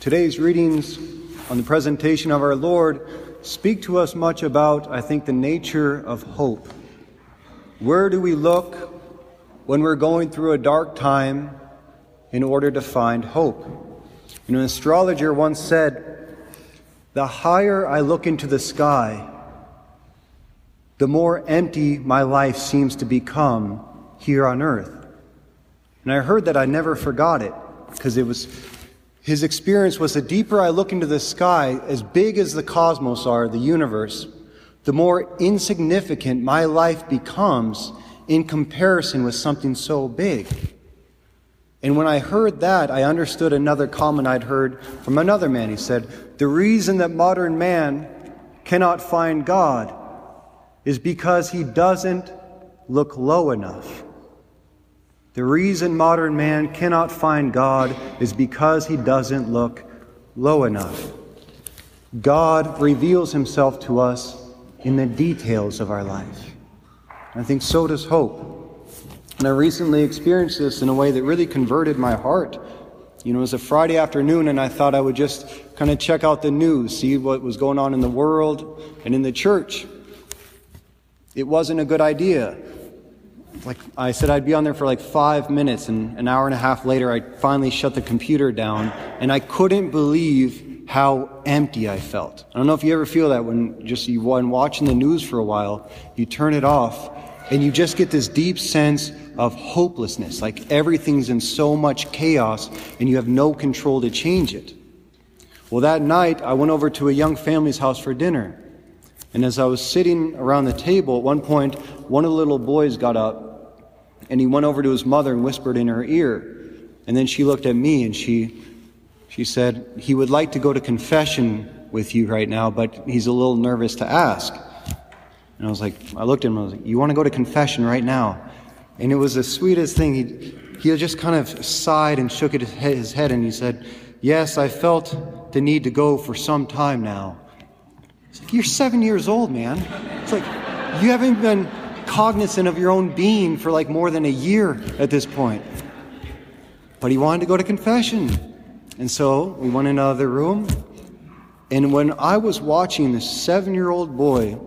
Today's readings on the presentation of our Lord speak to us much about, I think, the nature of hope. Where do we look when we're going through a dark time in order to find hope? You know, an astrologer once said, The higher I look into the sky, the more empty my life seems to become here on earth. And I heard that I never forgot it because it was his experience was the deeper I look into the sky, as big as the cosmos are, the universe, the more insignificant my life becomes in comparison with something so big. And when I heard that, I understood another comment I'd heard from another man. He said, The reason that modern man cannot find God is because he doesn't look low enough. The reason modern man cannot find God is because he doesn't look low enough. God reveals himself to us in the details of our life. I think so does hope. And I recently experienced this in a way that really converted my heart. You know, it was a Friday afternoon, and I thought I would just kind of check out the news, see what was going on in the world and in the church. It wasn't a good idea like I said, I'd be on there for like five minutes, and an hour and a half later, I finally shut the computer down, and I couldn't believe how empty I felt. I don't know if you ever feel that when just you when watching the news for a while, you turn it off, and you just get this deep sense of hopelessness, like everything's in so much chaos, and you have no control to change it. Well, that night, I went over to a young family's house for dinner. And as I was sitting around the table, at one point, one of the little boys got up and he went over to his mother and whispered in her ear. And then she looked at me and she, she said, He would like to go to confession with you right now, but he's a little nervous to ask. And I was like, I looked at him, I was like, You want to go to confession right now? And it was the sweetest thing. He, he just kind of sighed and shook his head and he said, Yes, I felt the need to go for some time now. It's like, You're seven years old, man. It's like, you haven't been cognizant of your own being for like more than a year at this point. But he wanted to go to confession. And so we went in another room. And when I was watching this seven year old boy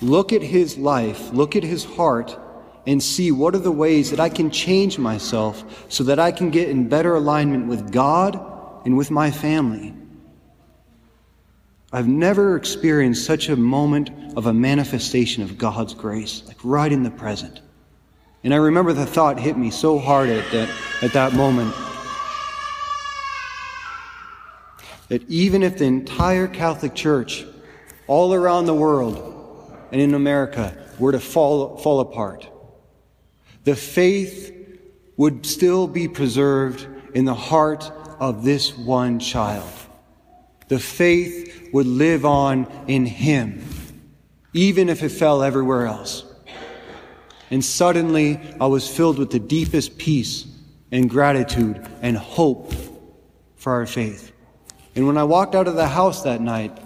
look at his life, look at his heart, and see what are the ways that I can change myself so that I can get in better alignment with God and with my family. I've never experienced such a moment of a manifestation of God's grace, like right in the present. And I remember the thought hit me so hard at that, at that moment that even if the entire Catholic Church, all around the world and in America, were to fall, fall apart, the faith would still be preserved in the heart of this one child. The faith would live on in him, even if it fell everywhere else. And suddenly I was filled with the deepest peace and gratitude and hope for our faith. And when I walked out of the house that night,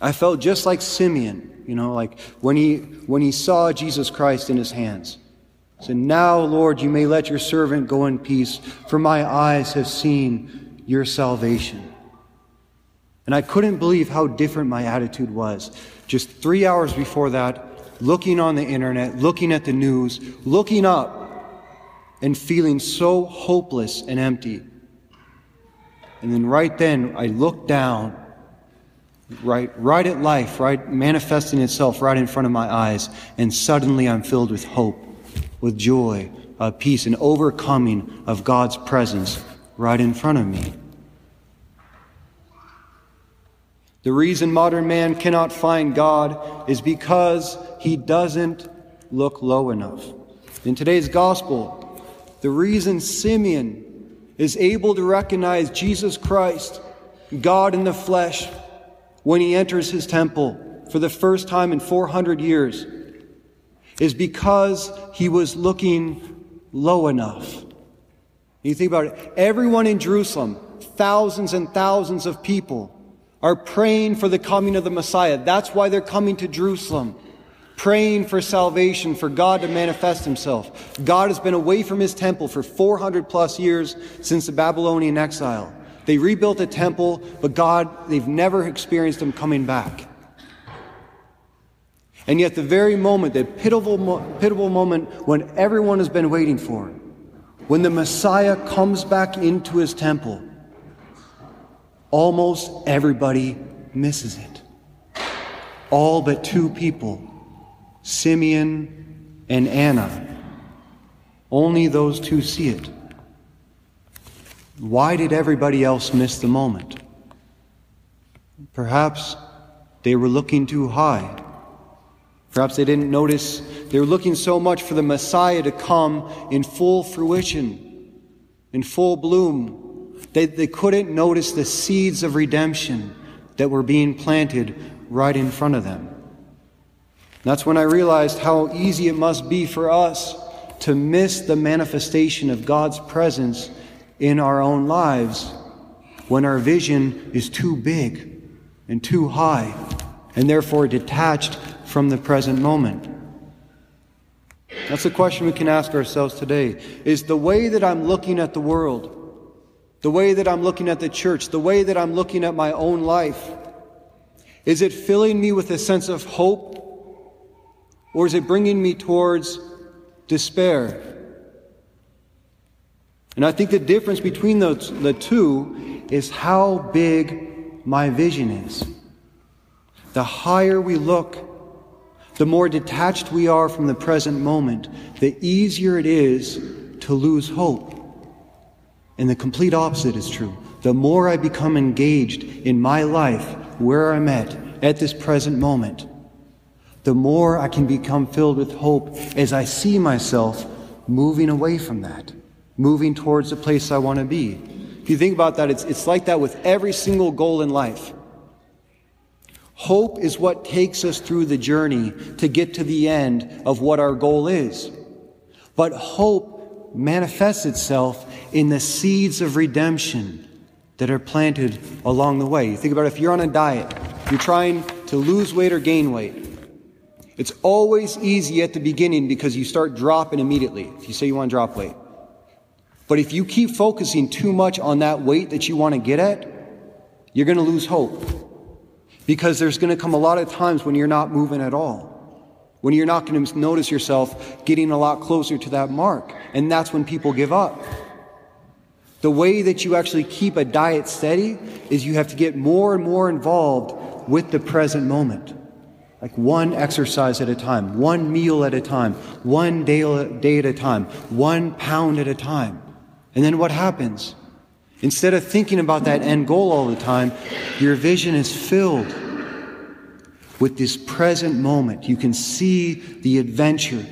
I felt just like Simeon, you know, like when he, when he saw Jesus Christ in his hands. He said, Now, Lord, you may let your servant go in peace, for my eyes have seen your salvation. And I couldn't believe how different my attitude was. Just three hours before that, looking on the internet, looking at the news, looking up, and feeling so hopeless and empty. And then right then, I looked down, right, right at life, right, manifesting itself right in front of my eyes, and suddenly I'm filled with hope, with joy, uh, peace, and overcoming of God's presence right in front of me. The reason modern man cannot find God is because he doesn't look low enough. In today's gospel, the reason Simeon is able to recognize Jesus Christ, God in the flesh, when he enters his temple for the first time in 400 years, is because he was looking low enough. You think about it, everyone in Jerusalem, thousands and thousands of people, are praying for the coming of the Messiah. That's why they're coming to Jerusalem, praying for salvation, for God to manifest himself. God has been away from his temple for 400 plus years since the Babylonian exile. They rebuilt a temple, but God, they've never experienced Him coming back. And yet, the very moment, the pitiful, pitiful moment when everyone has been waiting for, when the Messiah comes back into his temple, almost everybody misses it. All but two people, Simeon and Anna. Only those two see it. Why did everybody else miss the moment? Perhaps they were looking too high. Perhaps they didn't notice they were looking so much for the Messiah to come in full fruition, in full bloom. They, they couldn't notice the seeds of redemption that were being planted right in front of them. That's when I realized how easy it must be for us to miss the manifestation of God's presence in our own lives when our vision is too big and too high and therefore detached from the present moment. That's the question we can ask ourselves today. Is the way that I'm looking at the world, the way that I'm looking at the church, the way that I'm looking at my own life, is it filling me with a sense of hope or is it bringing me towards despair? And I think the difference between those, the two is how big my vision is. The higher we look, the more detached we are from the present moment, the easier it is to lose hope. And the complete opposite is true. The more I become engaged in my life, where I'm at, at this present moment, the more I can become filled with hope as I see myself moving away from that, moving towards the place I want to be. If you think about that, it's, it's like that with every single goal in life. Hope is what takes us through the journey to get to the end of what our goal is. But hope manifests itself in the seeds of redemption that are planted along the way. You think about if you're on a diet, you're trying to lose weight or gain weight. It's always easy at the beginning because you start dropping immediately if you say you want to drop weight. But if you keep focusing too much on that weight that you want to get at, you're going to lose hope. Because there's going to come a lot of times when you're not moving at all. When you're not going to notice yourself getting a lot closer to that mark. And that's when people give up. The way that you actually keep a diet steady is you have to get more and more involved with the present moment. Like one exercise at a time, one meal at a time, one day, day at a time, one pound at a time. And then what happens? Instead of thinking about that end goal all the time, your vision is filled with this present moment. You can see the adventure,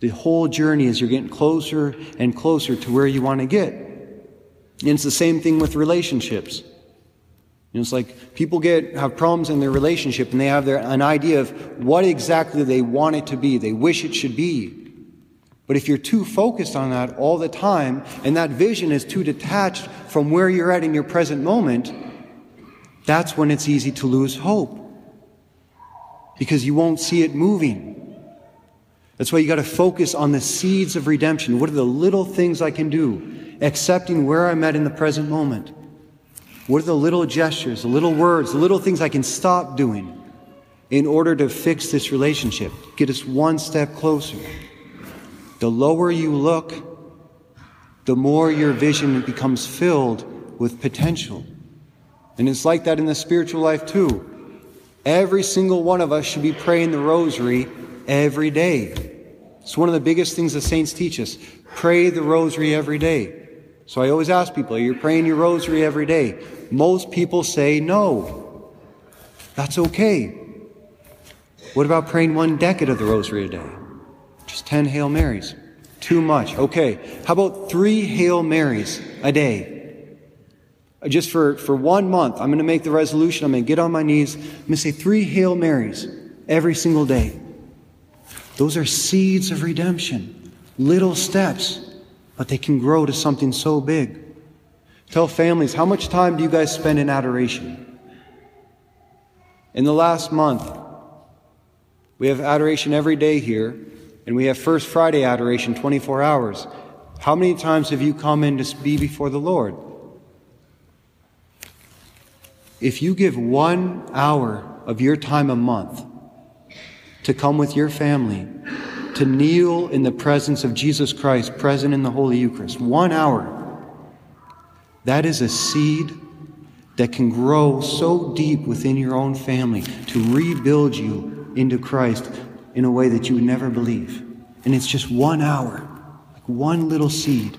the whole journey as you're getting closer and closer to where you want to get. And it's the same thing with relationships. You know, it's like people get have problems in their relationship and they have their, an idea of what exactly they want it to be. They wish it should be. But if you're too focused on that all the time and that vision is too detached from where you're at in your present moment, that's when it's easy to lose hope because you won't see it moving. That's why you got to focus on the seeds of redemption. What are the little things I can do? Accepting where I'm at in the present moment. What are the little gestures, the little words, the little things I can stop doing in order to fix this relationship? Get us one step closer. The lower you look, the more your vision becomes filled with potential. And it's like that in the spiritual life too. Every single one of us should be praying the rosary every day. It's one of the biggest things the saints teach us. Pray the rosary every day. So I always ask people, are you praying your rosary every day? Most people say no. That's okay. What about praying one decade of the rosary a day? Just 10 Hail Marys. Too much. Okay. How about three Hail Marys a day? Just for, for one month, I'm going to make the resolution. I'm going to get on my knees. I'm going to say three Hail Marys every single day. Those are seeds of redemption, little steps, but they can grow to something so big. Tell families, how much time do you guys spend in adoration? In the last month, we have adoration every day here, and we have First Friday adoration 24 hours. How many times have you come in to be before the Lord? If you give one hour of your time a month to come with your family, to kneel in the presence of Jesus Christ, present in the Holy Eucharist, one hour, that is a seed that can grow so deep within your own family to rebuild you into Christ in a way that you would never believe. And it's just one hour, like one little seed.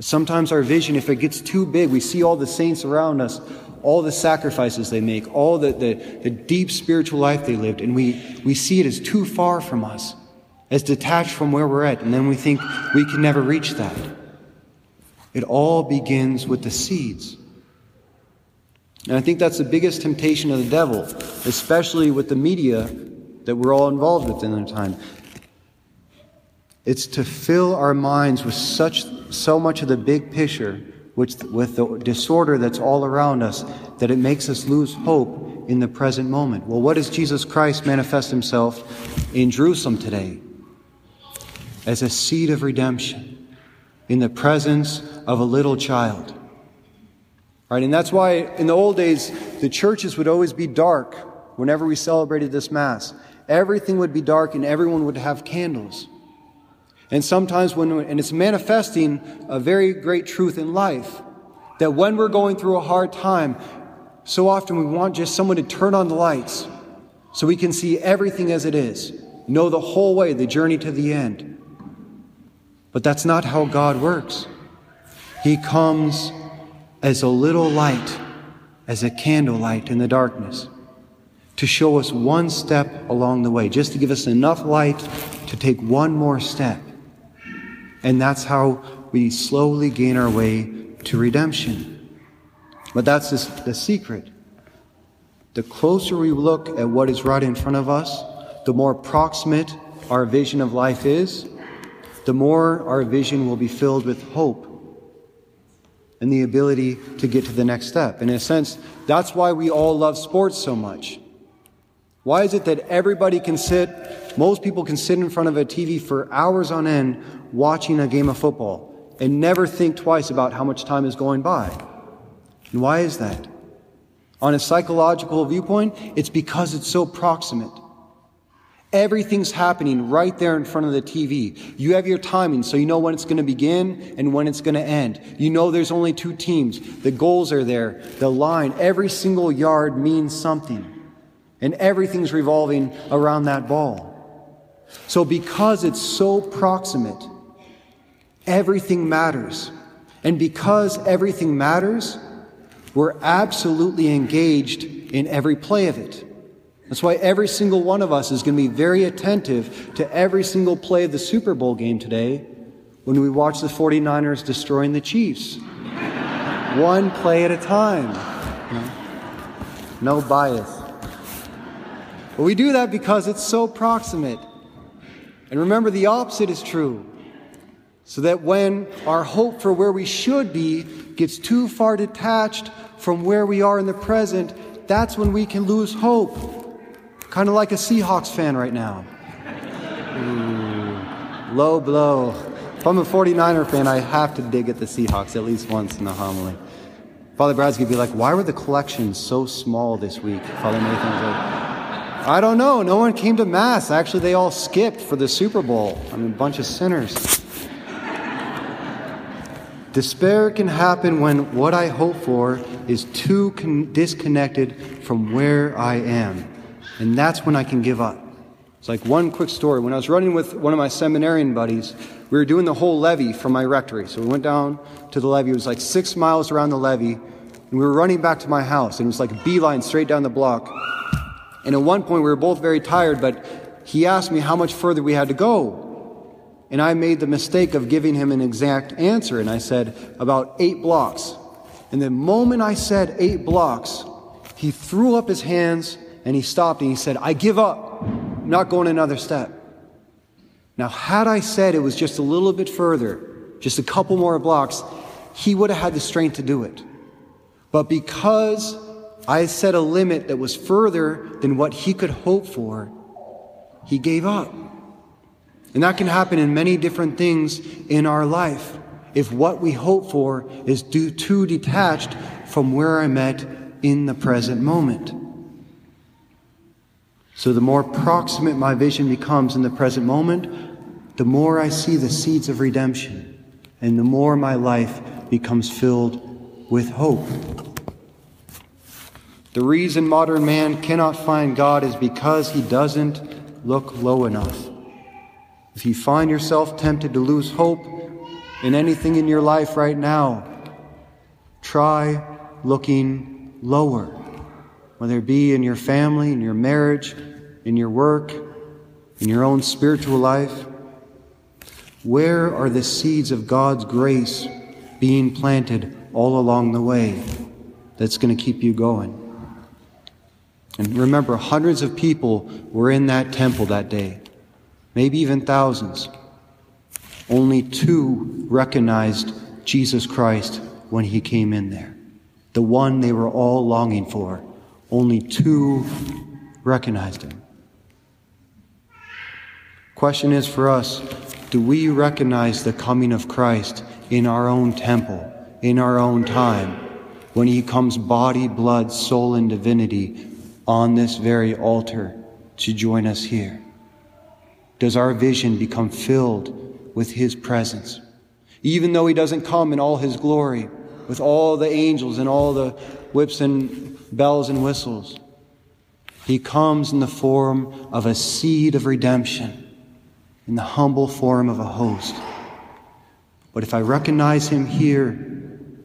Sometimes our vision, if it gets too big, we see all the saints around us, all the sacrifices they make, all the, the, the, deep spiritual life they lived, and we, we see it as too far from us, as detached from where we're at, and then we think we can never reach that. It all begins with the seeds. And I think that's the biggest temptation of the devil, especially with the media that we're all involved with in the time. It's to fill our minds with such so much of the big picture, which with the disorder that's all around us, that it makes us lose hope in the present moment. Well, what does Jesus Christ manifest himself in Jerusalem today? As a seed of redemption in the presence of a little child. Right? And that's why in the old days, the churches would always be dark whenever we celebrated this Mass. Everything would be dark and everyone would have candles. And sometimes when, and it's manifesting a very great truth in life, that when we're going through a hard time, so often we want just someone to turn on the lights so we can see everything as it is, know the whole way, the journey to the end. But that's not how God works. He comes as a little light, as a candlelight in the darkness, to show us one step along the way, just to give us enough light to take one more step. And that's how we slowly gain our way to redemption. But that's the secret. The closer we look at what is right in front of us, the more proximate our vision of life is, the more our vision will be filled with hope and the ability to get to the next step. And in a sense, that's why we all love sports so much. Why is it that everybody can sit, most people can sit in front of a TV for hours on end watching a game of football and never think twice about how much time is going by? And why is that? On a psychological viewpoint, it's because it's so proximate. Everything's happening right there in front of the TV. You have your timing, so you know when it's going to begin and when it's going to end. You know there's only two teams. The goals are there, the line, every single yard means something. And everything's revolving around that ball. So, because it's so proximate, everything matters. And because everything matters, we're absolutely engaged in every play of it. That's why every single one of us is going to be very attentive to every single play of the Super Bowl game today when we watch the 49ers destroying the Chiefs. one play at a time. No bias. But we do that because it's so proximate. And remember, the opposite is true. So that when our hope for where we should be gets too far detached from where we are in the present, that's when we can lose hope. Kind of like a Seahawks fan right now. Ooh, low blow. If I'm a 49er fan, I have to dig at the Seahawks at least once in the homily. Father Brad's gonna be like, why were the collections so small this week? Father Nathan was like, I don't know. No one came to Mass. Actually, they all skipped for the Super Bowl. I mean, a bunch of sinners. Despair can happen when what I hope for is too con- disconnected from where I am. And that's when I can give up. It's like one quick story. When I was running with one of my seminarian buddies, we were doing the whole levee from my rectory. So we went down to the levee. It was like six miles around the levee. And we were running back to my house. And it was like a beeline straight down the block. And at one point, we were both very tired, but he asked me how much further we had to go. And I made the mistake of giving him an exact answer, and I said, about eight blocks. And the moment I said eight blocks, he threw up his hands and he stopped and he said, I give up. I'm not going another step. Now, had I said it was just a little bit further, just a couple more blocks, he would have had the strength to do it. But because I set a limit that was further than what he could hope for. He gave up. And that can happen in many different things in our life. if what we hope for is too detached from where I'm at in the present moment. So the more proximate my vision becomes in the present moment, the more I see the seeds of redemption, and the more my life becomes filled with hope. The reason modern man cannot find God is because he doesn't look low enough. If you find yourself tempted to lose hope in anything in your life right now, try looking lower, whether it be in your family, in your marriage, in your work, in your own spiritual life. Where are the seeds of God's grace being planted all along the way that's going to keep you going? And remember, hundreds of people were in that temple that day, maybe even thousands. Only two recognized Jesus Christ when he came in there. The one they were all longing for. Only two recognized him. Question is for us do we recognize the coming of Christ in our own temple, in our own time, when he comes body, blood, soul, and divinity on this very altar to join us here? Does our vision become filled with His presence? Even though He doesn't come in all His glory, with all the angels and all the whips and bells and whistles, He comes in the form of a seed of redemption, in the humble form of a host. But if I recognize Him here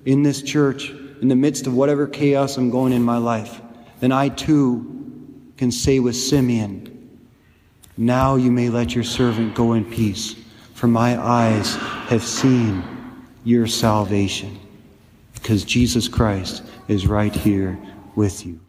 in this church, in the midst of whatever chaos I'm going in my life, then I too can say with Simeon, Now you may let your servant go in peace, for my eyes have seen your salvation. Because Jesus Christ is right here with you.